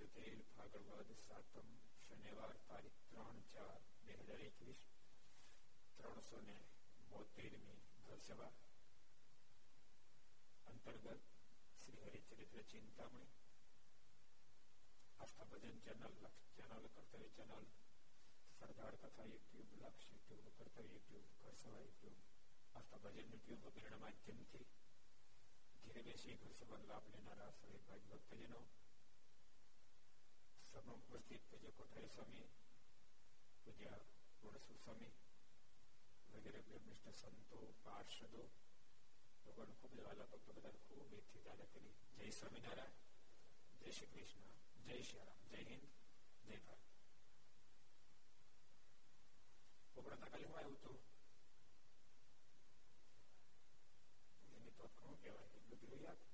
جن سردار لاپ لینا سہیجن کرنا ہوں کوئی بھی کھولے تو میرے سامنے تو کیا سورج کی کونی بجرے کو مجھ کے سامنے تو پاٹ شدو تو بہت سب لگا جاتا ہے بہت سب لگا جاتا ہے بہت سب لگا جاتا ہے ایسر میں جا رہا ہے ریشی کریش میں ریشی ہوا ہے وہ تو میں تو کھاؤں کے بارے سے بھی دلو جاتا ہے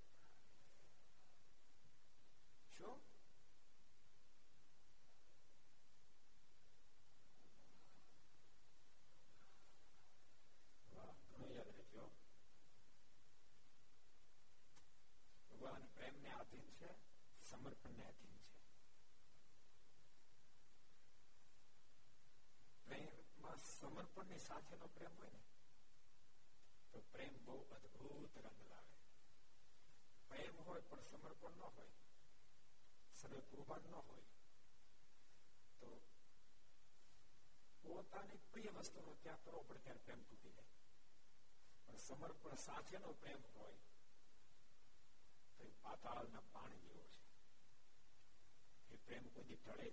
سمرپن دن چھے پریم جی۔ ماں سمرپن نے ساتھے نو پریم ہوئے نہیں تو پریم بہو ادھوت رنگ لائے پریم ہوئے پر سمرپن نہ ہوئے سبے قربان نہ ہوئے تو પોતાને પ્રિય વસ્તુનો ત્યાગ કરવો પડે ત્યારે પ્રેમ તૂટી જાય પણ સમર્પણ સાથેનો પ્રેમ હોય તો પાતાળના પાણી જેવો પ્રેમ કોઈ ટળે જ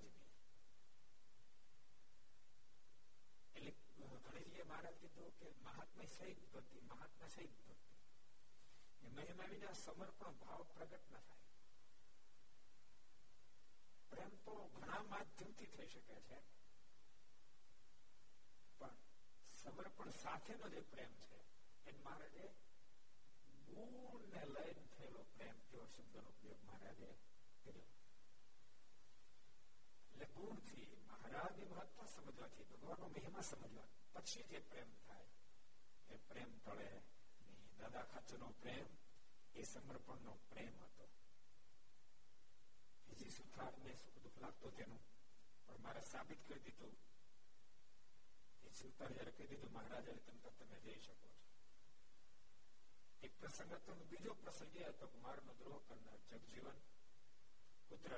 નહીં એટલે ગણેશજીએ મહારાજ કીધું કે મહાત્મા સહિત ભક્તિ મહાત્મા સહિત ભક્તિ મહિમા વિના સમર્પણ ભાવ પ્રગટ ન થાય પ્રેમ તો ઘણા માધ્યમથી થઈ શકે છે પણ સમર્પણ સાથેનો જે પ્રેમ છે એ મહારાજે ગુણને લઈને થયેલો પ્રેમ જેવો શબ્દનો ઉપયોગ મહારાજે કર્યો مہاراجا تم جائی سکو ایک درو کرنا جگ جیون پتر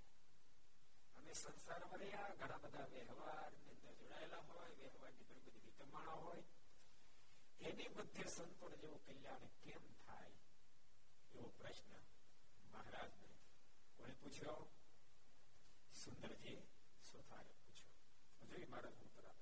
سر جی مہاراج اتر آپ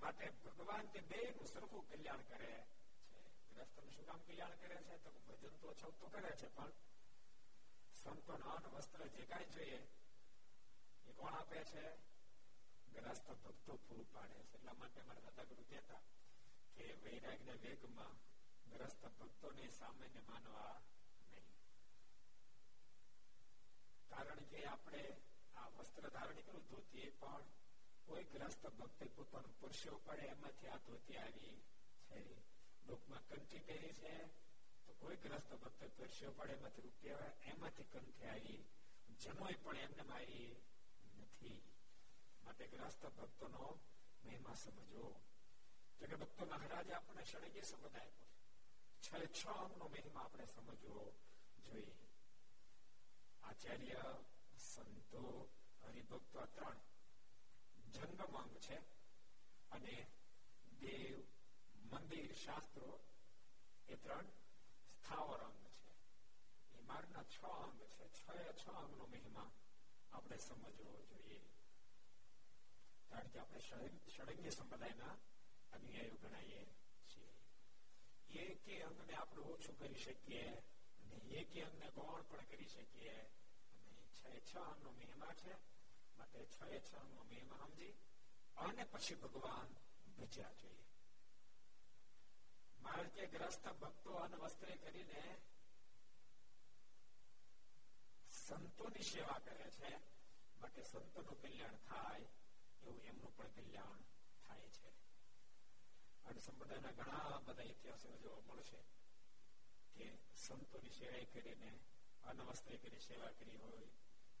اچھا ویراگ سنو نہیں آپ اپنے شدہ چھ نیم اپنے سنت ہر بک جنگی سمپای گھنائیے مہیم માટે છ એ છ નો મહિમા સમજી અને પછી ભગવાન ભજ્યા જોઈએ મહારાજ ગ્રસ્ત ભક્તો અને વસ્ત્ર કરીને સંતોની સેવા કરે છે માટે સંતોનું કલ્યાણ થાય એવું એમનું પણ કલ્યાણ થાય છે અને સંપ્રદાયના ઘણા બધા ઇતિહાસો જોવા મળશે કે સંતોની સેવા કરીને અનવસ્ત્ર કરી સેવા કરી હોય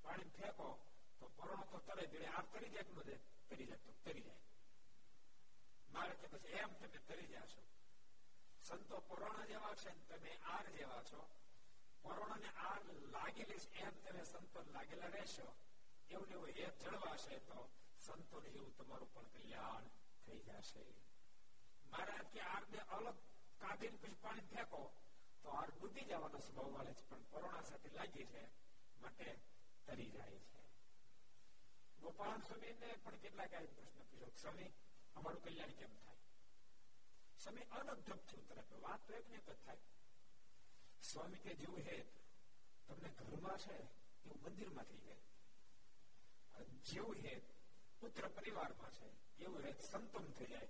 تو آر بدھی جانا سوبھاؤ والے لگی جائے مندر پریوارتم تھے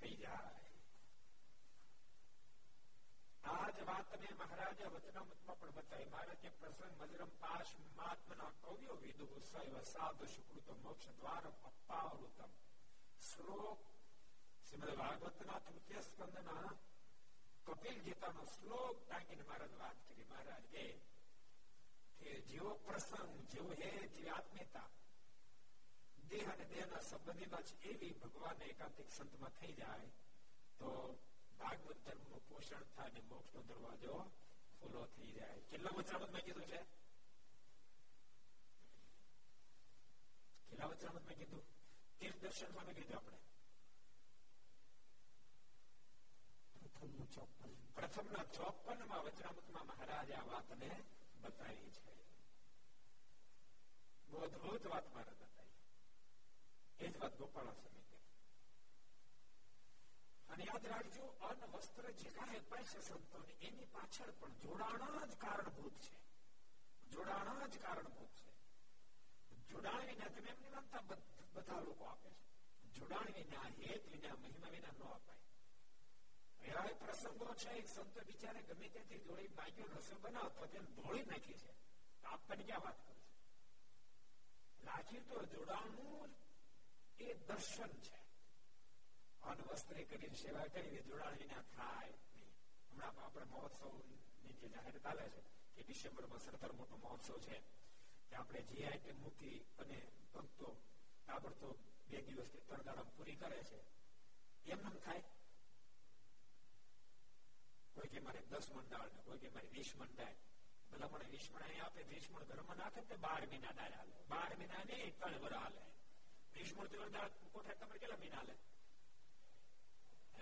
کلیا سبدی ایک سنت جائے تو چوپن وجرمت مہاراج یہ سمی سنت بچار گے دوڑی نکھی ہے تو درشن سیو کرا مہوتسو مہوت ہے بار می نال بار می نڑ بھر بھی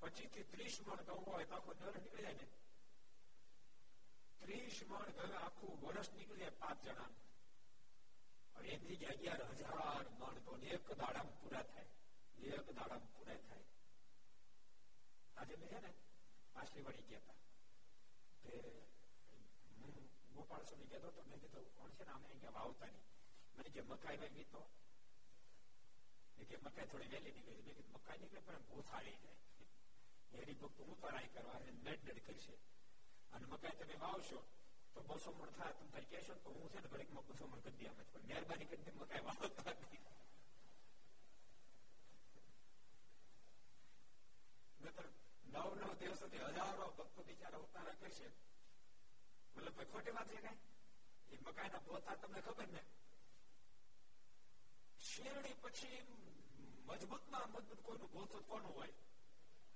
پچیس من گئے تو آئے ورس نکل جائے جناب کہیں مکئی تو مکئی تھوڑی ویلی نکل مکئی نکلے بہت ساری جائے مکائیو دے ہزاروںکہ اتارا کر مجبور کو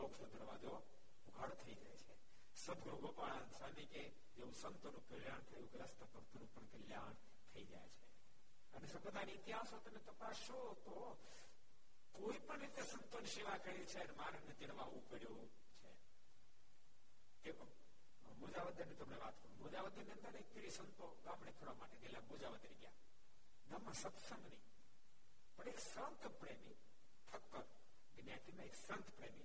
موجا دیکھ سنگا گیا ست نہیں سنپری میں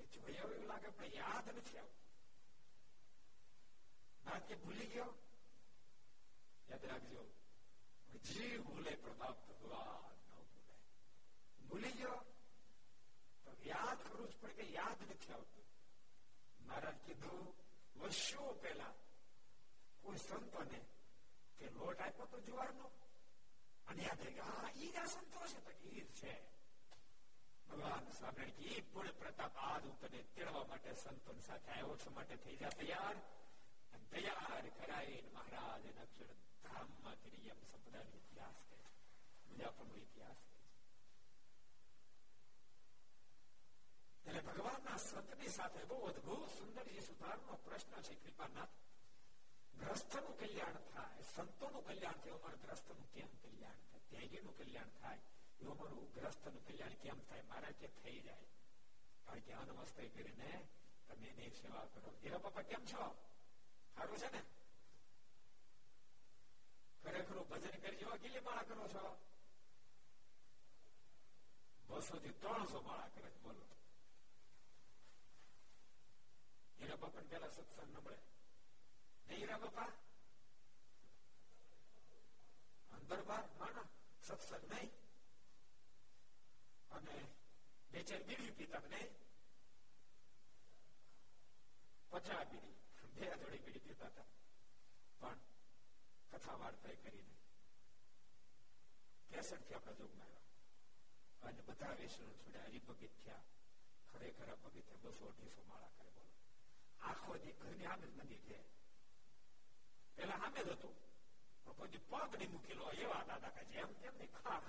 یاد نہیں پہلا کوئی سنت آپ تو یاد رہ سنت سنت بہت ادب سندر جیسے کھانا سنت نلیا گرست نلیا نل تھیراپا پہ ستھ نئی ہیرا پپا دت نہیں سوا کر دیجیے پت نہیں مکیل کا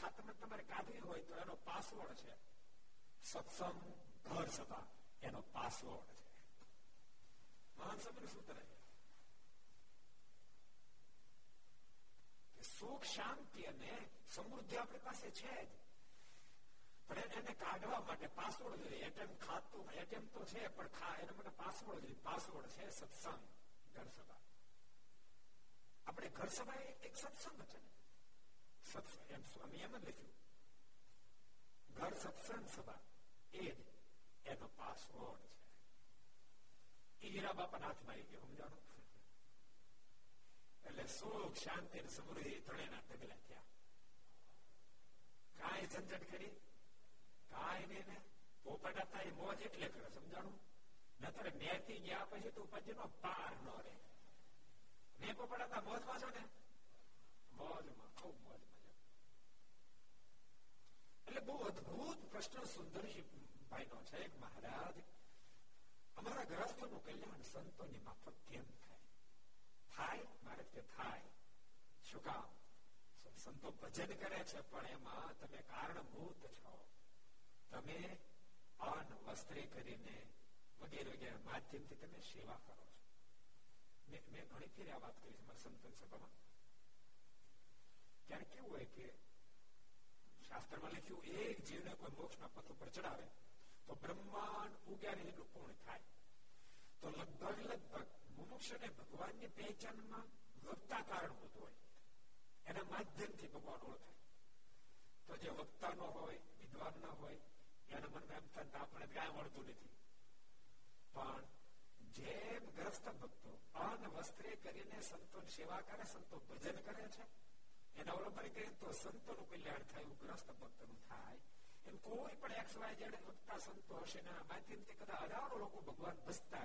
خات میں کاسوڈ ہے سب اپنی آپ گھر سب ایک ست لگ سب ہیرا باپا ہاتھ میں جانو سو مہاراج امرا گرست نلیا سنت سب کہ لکھ جیو نے موک پر چڑھا تو برہم اگی تو لگ بھگ لگ بھگ سنت سیو کرے بتائیے تو سنت نل گرست نا کوئی سنتما ہزاروں بستا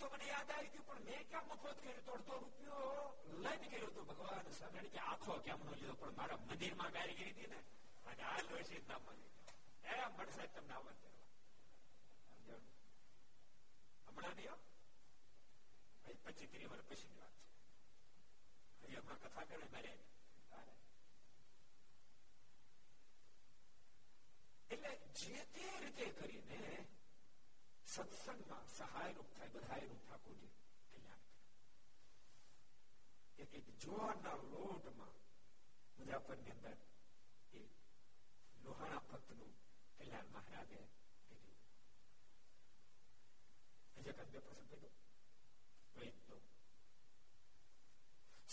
تو بڑی یاد آئی تھی پر میں کیا مخوت کری توڑ تو روپیو لائن کری تو بھگوان سر لڑکی آنکھو کیا منو لیو پر مارا مندیر ماں گائی گئی تھی نا آج آل ویسی اتنا مانی اے بڑ سا اتنا ناوان دیو امنا دیو بھائی پچی تیری مر پشی نیو آج بھائی امنا کتھا کرنے میرے એટલે જે તે રીતે કરીને ستائے روپ تھے جگہ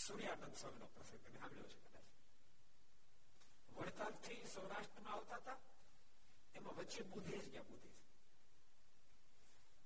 سوریا نوگو سو را و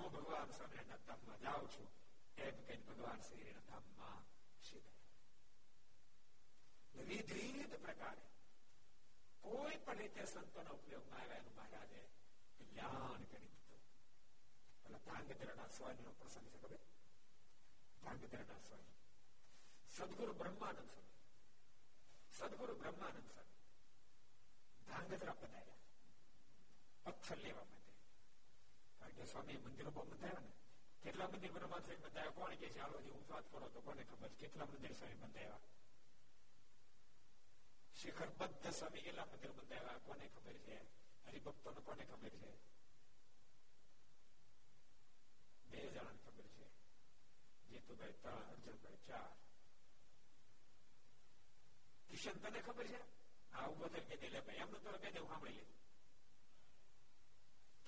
جاؤ چیز سدگر برند سدگر برہن سرگر بنایا پتھر لے مندر بندا مندر برباد بندا کوئی بندر بدھ سامنے ہر بک ترجم بھائی چار کشن تبرے بھائی ہم نے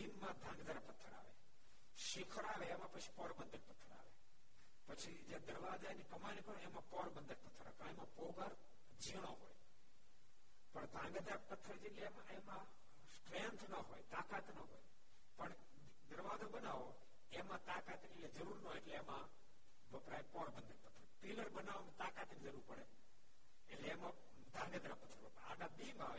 درجا بناوت پتھر پیلر بنا پڑے دا پتھر وا بیمار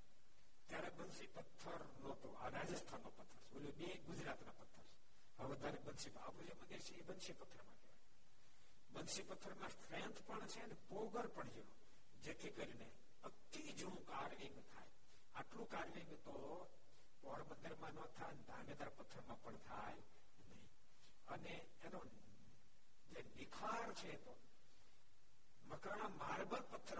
بنسی پتھر دانے دیکھار مکرب پتھر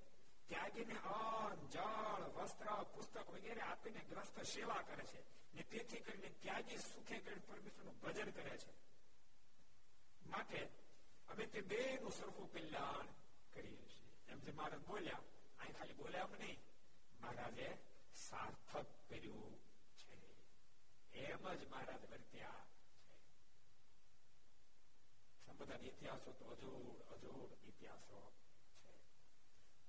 نہیں مہاراج سارتھک کر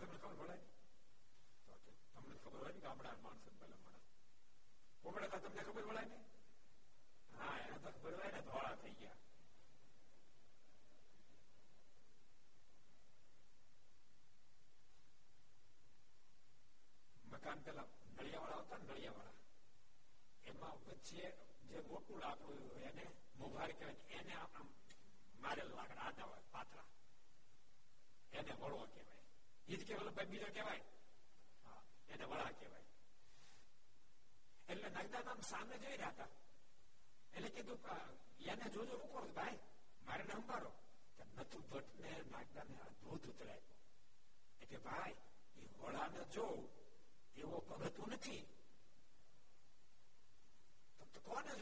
خبر پڑھے خبر مکان پہ نڑیا ناڑا وی بوٹو لاپارے آئے پتھر مطلب ہاں، جو پوائن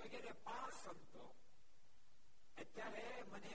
وغیرہ پار سنت اتر مجھے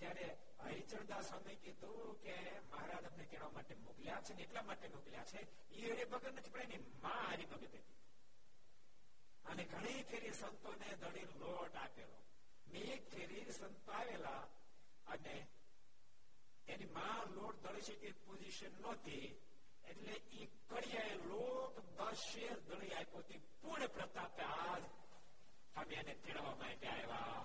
ત્યારે હરિચરદા સ્વામી કીધું કે મહારાજ અમને કહેવા માટે મોકલ્યા છે એટલા માટે મોકલ્યા છે એ હરિભગત નથી પણ એની માં હરિભગત હતી અને ઘણી ફેરી સંતોને દળી લોટ આપેલો મેં એક ફેરી સંત આવેલા અને એની માં લોટ દળી શકે પોઝિશન નહોતી એટલે એ કડિયાએ લોટ દસ શેર દળી આપ્યો પૂર્ણ પ્રતાપે આજ અમે એને તેડવા માટે આવ્યા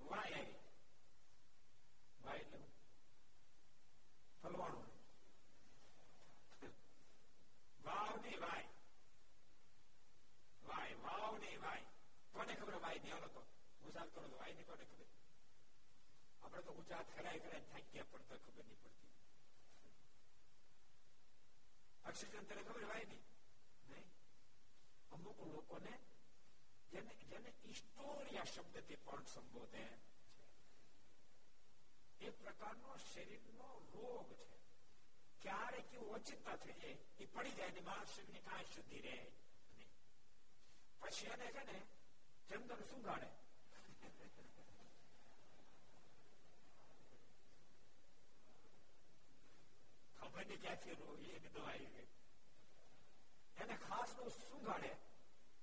خبر نہیں پڑتی اموک شدر پھر گاڑی خبر یعنی خاص تو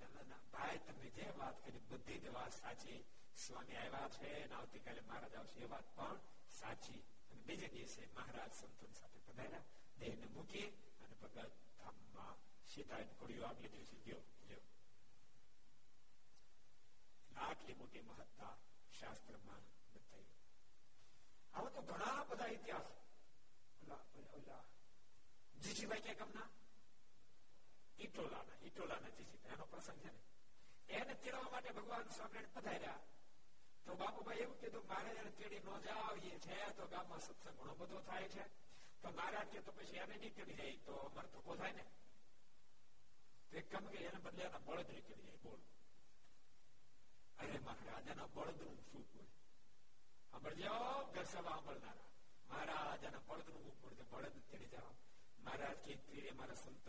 جی سی بھائی ہم ارے مہاراجا بڑدر جاؤ درسا مہاراجا بڑد نو بڑد جاؤ ماراج کے سنت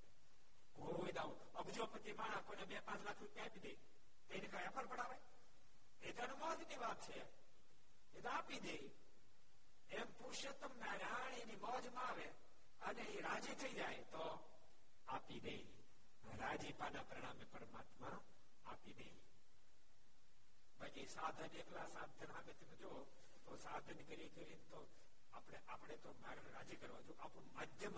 اپنے تو بار کردیم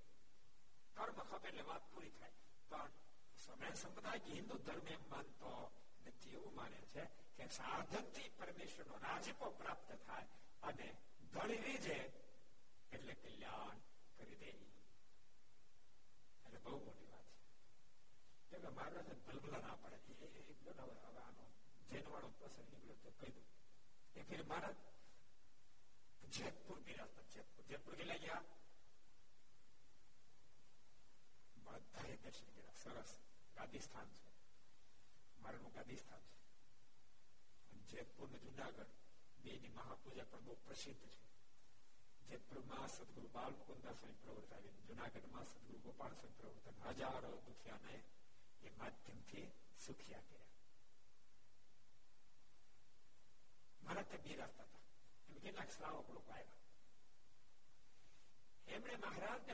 بہت موٹی بات والیت پورا گیا سو نے مہاراج نے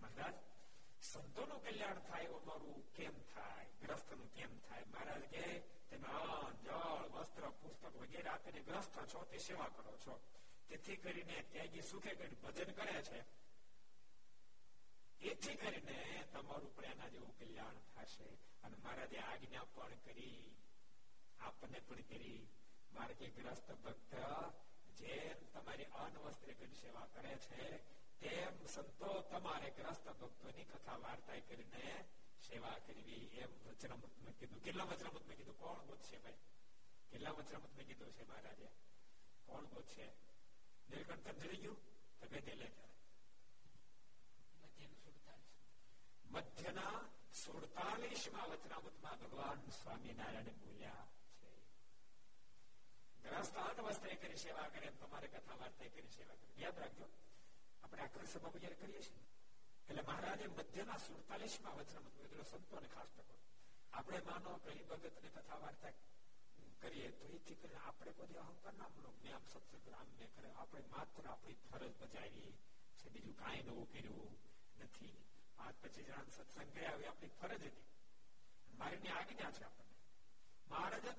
مہاراج آجا پڑھ اپنے گرست بکت سیو کر سنتھا سیو کراس مدتا متوان سونے بولیا گرستان سیوا کرتا مدھیہ جان سنگ گیا آگ جا مہاراجا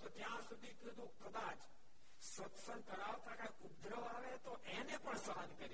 تو سہن کر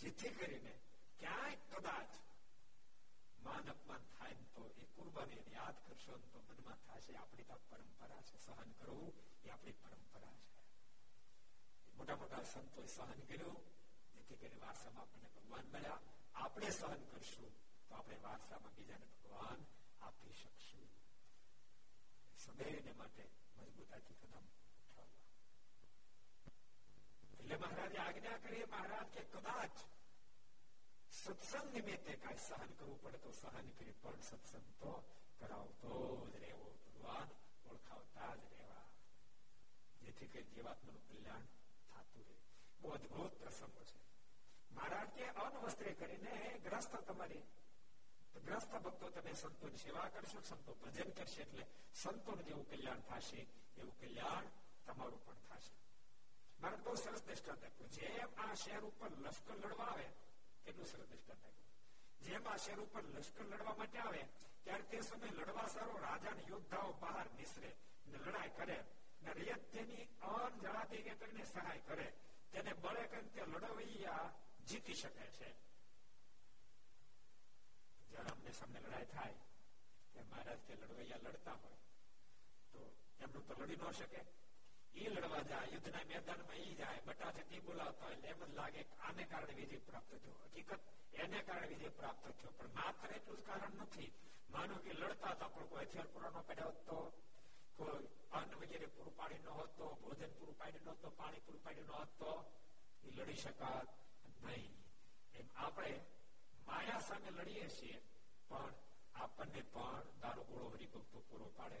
سن سہن کرشہ نے ختم مہاراج آجا کر گرست بک تم سنتوں سیو کرشو سنت کر سکتے سنت کلیا کلر لشکرش کرڑ جیتی شک جامنے لڑائی مارا لڑوئی لڑتا ہو سکے پور پوجن پور لڑی شکت نہیں آپ میاں لڑیے اپن دار گوڑوں پورا پڑے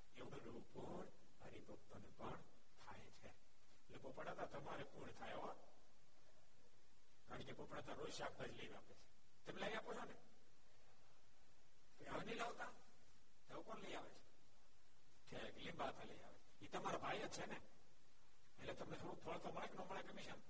پپڑتا شداج لے آپ لائی آپ نہیں لو کو لئی آئے لمبا تھا لے آئے یہ ہے تو میشن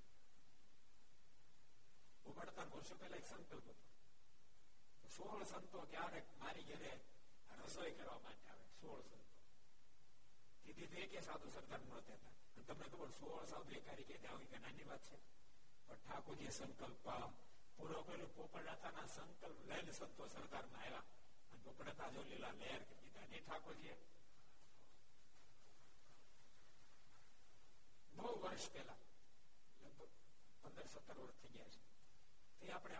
ایک سوڑ سنت سندارتا گیا پرمیشورتی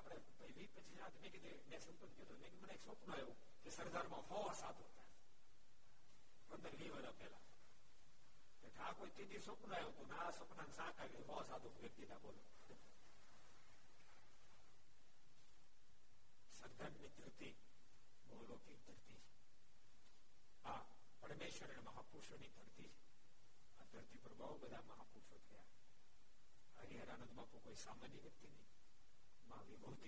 بہت بڑا مہا پہ ہر ہر آنند باپو کوئی سامی ویکتی نہیں ત્યારે એમાં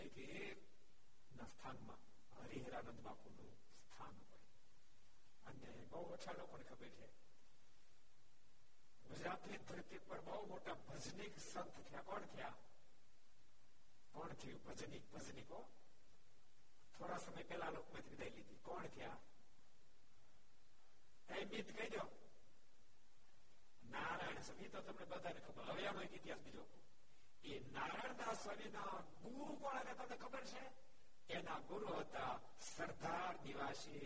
એક એક ના સ્થાનમાં હરિહરાનંદ બાપુ સ્થાન હતું خبرس بجے داس گا تک بہت پہلے آبڑی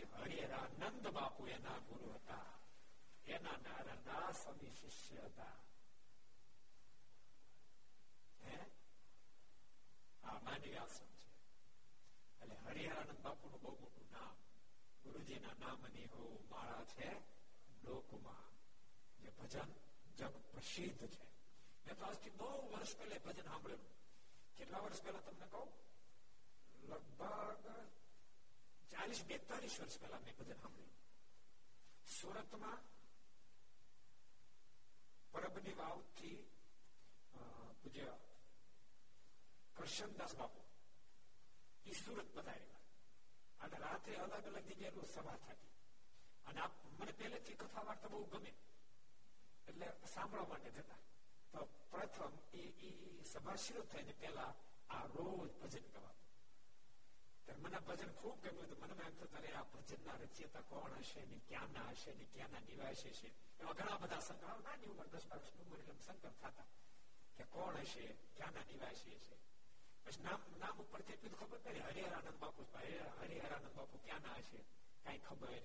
ورس پہ لگ بھگ چالیس بیتاس وقت پہ کرشن داس باپ بتائی رگی نبا تھا مجھے پہلے એ સભા શરૂ થઈને પહેલા આ રોજ ભજન گا منا خوب گیم من رچیتا ہر ہر آنند ہر ہر آنند باپو خبر ہے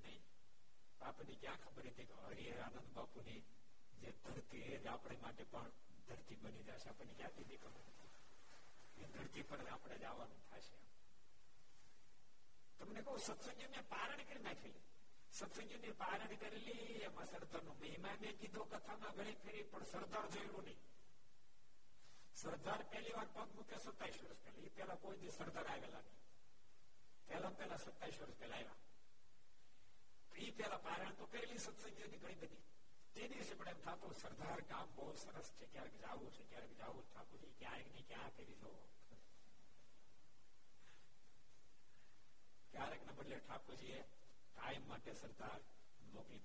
نہیں آپ نے کھانا خبر ہر ہر آنند باپوی بنی جیسے اپنی یاد اپنے جا سکتے پہلا ستائیس ورس پہ پہلا پارن تو ستس بدیسیدار کام بہت سرس جاؤ جاؤں کارک ندی ٹھاکر جیمدار موکل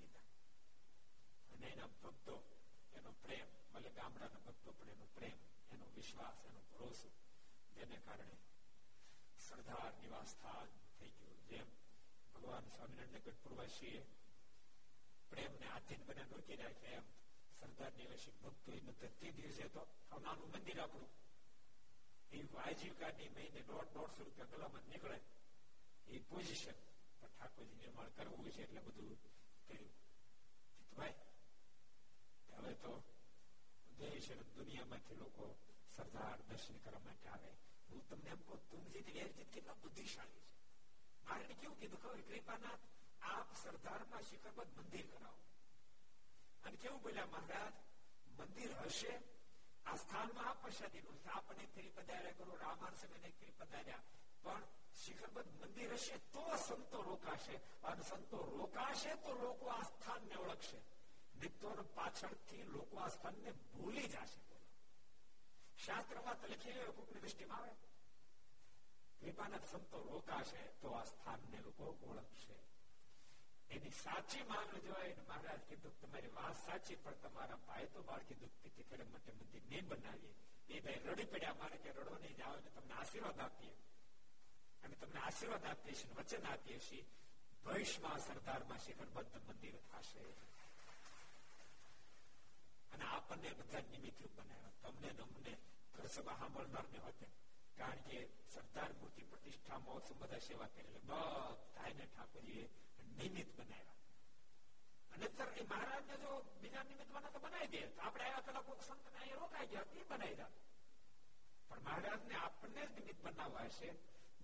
گٹ پور ویم نے آدھین بنے روکی رکھے دے تو مندی رکھو یہ دو سو روپیہ کلا م مندر بولیا مہاراج مندر حسان دیا کرو شر مندر حساب سے تو سنت روک سنت روکا سنت روکی مانگ سچی پائے تو بالکل دیکھ مندر نہیں بنا رڑی پڑیا رڈو نہیں جاشرد آپ مہاراج نے مہاراج نے اپنے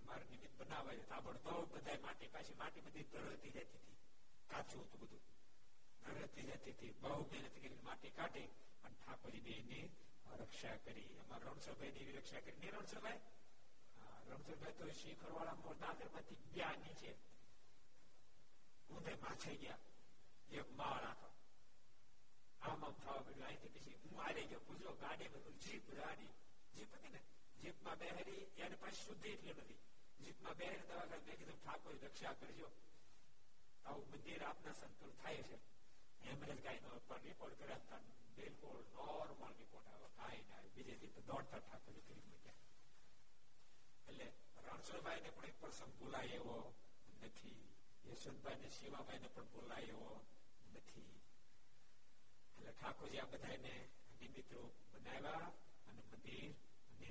رنسر بھائی تو شیخر والا موڑ دادی گیا ایک گیڑھی بھگ جیپ جیپ رنس بولا شیوائی بولا ٹھاکر جی آدھا منایا مندر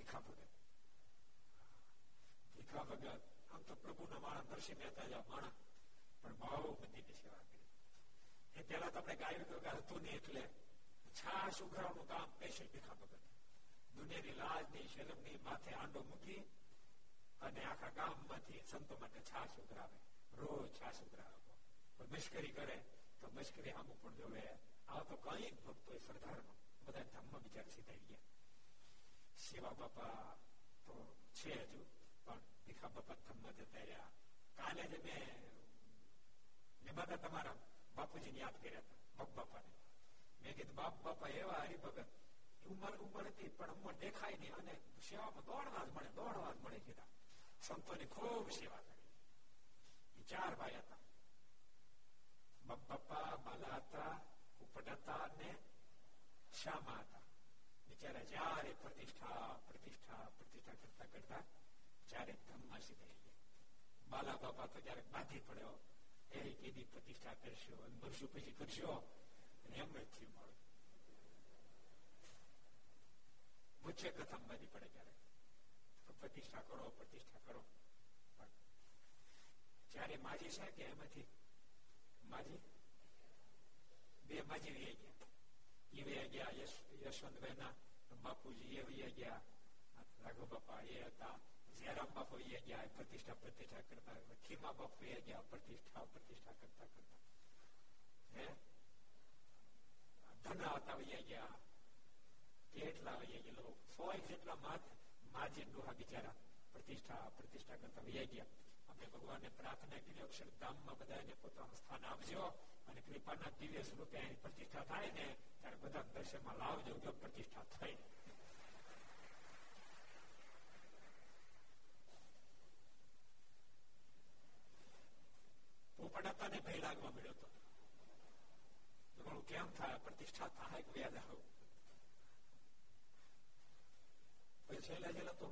سنتھا چاہ مشکری کردار سیتا سیوا تو دیکھا نہیں سیو دوڑ گیا سنتنی خوب سیو چار بھائی بپ باپا بلا تھا جائے پرتی تھے جائے مجھے گیا گیات بہن سوٹ مجھے لوہا بےچارا پرتیشا پرتیشا کرتا گیاتنا کی اکثر دام میں بدائے آپ دِلیہ پر درسم لگا دس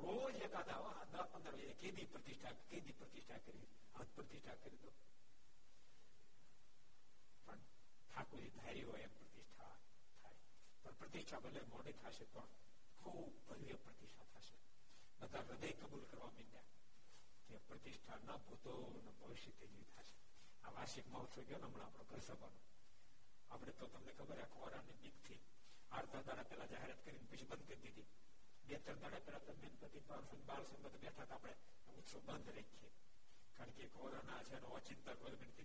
روز ایک دا دہرا دیشا کر د پہ جہرات بند کر دیں دے پہ بیٹھا بند رکھے کوئی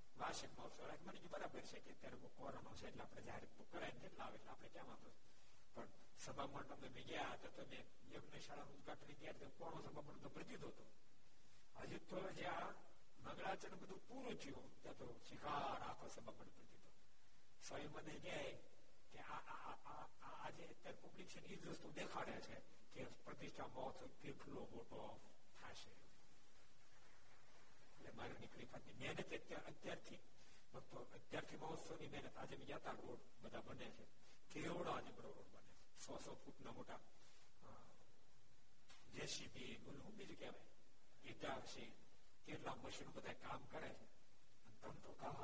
پور شار سبرتی سبھی مدد پبلکشن دیکھا ہے مشن بدھوں کا جا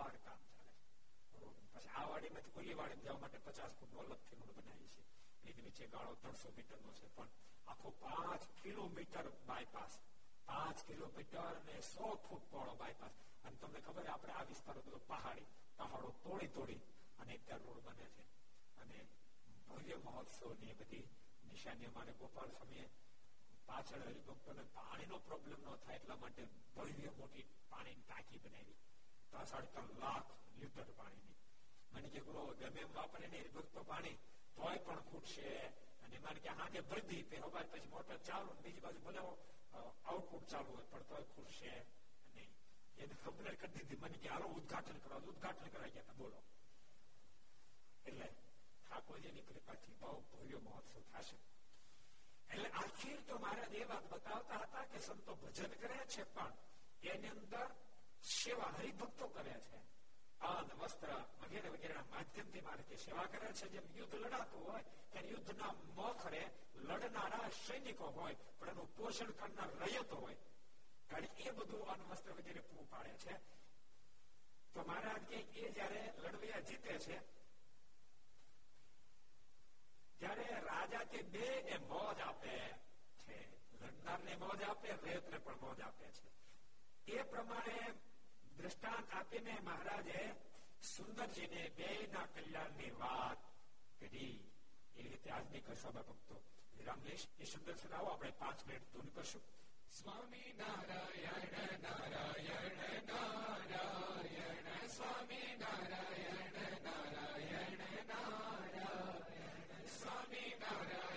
پچاس فوٹ نو الگ بنا چیز گاڑی تر سو میٹر نو آخو پانچ کلو میٹر بائی پس سو فوٹ پہاڑی پہاڑوں پانی ٹا بنا سڑ لاکھ لوگ گردی پہ بوٹر چالو باو ٹھاکر جیپاؤ مہاراج بتاتا سنت کر لڑا جیتے موج آیت موج آ દ્રષ્ટાંત આપે ને મહારાજે સુંદરજીને બે ના કલ્યાણની વાત કરી એ રીતે આજની કરશો ભક્તો રામલેશ એ સુંદર સુનાવો આપણે પાંચ મિનિટ ધૂન કરશું સ્વામી નારાયણ નારાયણ નારાયણ સ્વામી નારાયણ નારાયણ નારાયણ સ્વામી નારાયણ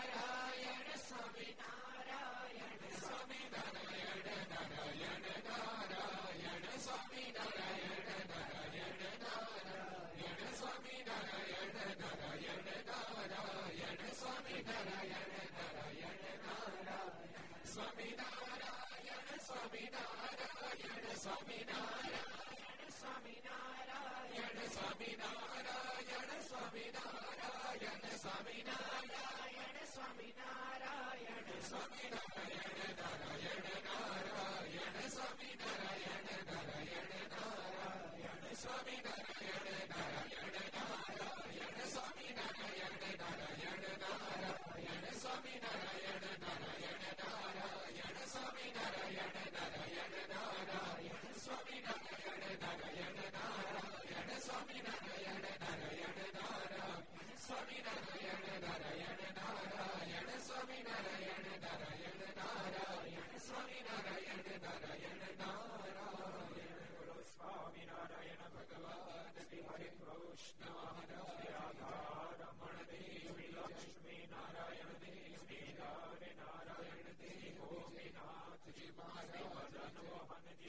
سوامی نارا گارائن یعنی سوامی نارائن گارائنار سوامی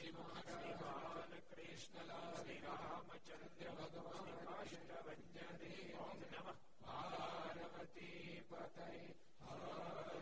شیل کری رم چند